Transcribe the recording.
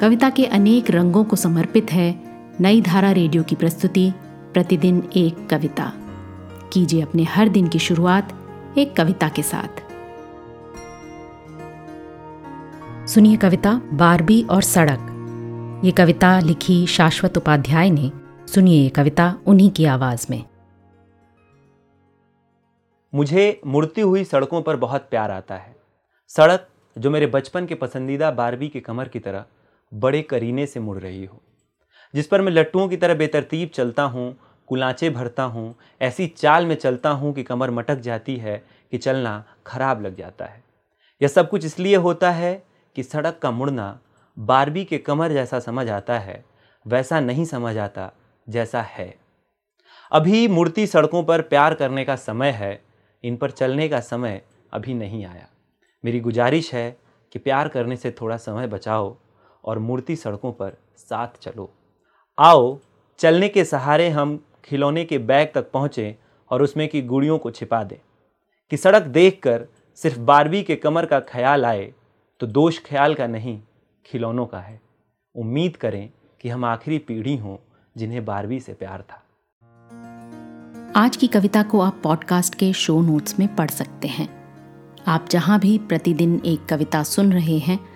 कविता के अनेक रंगों को समर्पित है नई धारा रेडियो की प्रस्तुति, प्रतिदिन एक कविता। कीजिए अपने हर दिन की शुरुआत एक कविता के साथ। सुनिए कविता, बारबी और सड़क। ये कविता लिखी शाश्वत उपाध्याय ने। सुनिए ये कविता उन्हीं की आवाज़ में। मुझे मुड़ती हुई सड़कों पर बहुत प्यार आता है। सड़क, जो मेरे बचपन के पसंदीदा बारबी के कमर की तरह बड़े करीने से मुड़ रही हो, जिस पर मैं लट्टुओं की तरह बेतरतीब चलता हूँ, कुलाचे भरता हूँ, ऐसी चाल में चलता हूँ कि कमर मटक जाती है कि चलना खराब लग जाता है। यह सब कुछ इसलिए होता है कि सड़क का मुड़ना बारबी के कमर जैसा समझ आता है, वैसा नहीं समझ आता जैसा है। अभी मुड़ती सड़कों पर प्यार करने का समय है, इन पर चलने का समय अभी नहीं आया। मेरी गुजारिश है कि प्यार करने से थोड़ा समय बचाओ और मूर्ति सड़कों पर साथ चलो। आओ, चलने के सहारे हम खिलौने के बैग तक पहुँचें और उसमें की गुड़ियों को छिपा दें। कि सड़क देखकर सिर्फ़ बारबी के कमर का ख्याल आए तो दोष ख्याल का नहीं, खिलौनों का है। उम्मीद करें कि हम आखिरी पीढ़ी हों जिन्हें बारबी से प्यार था। आज की कविता को आप पॉडकास्ट के शो नोट्स में पढ़ सकते हैं। आप जहाँ भी प्रतिदिन एक कविता सुन रहे हैं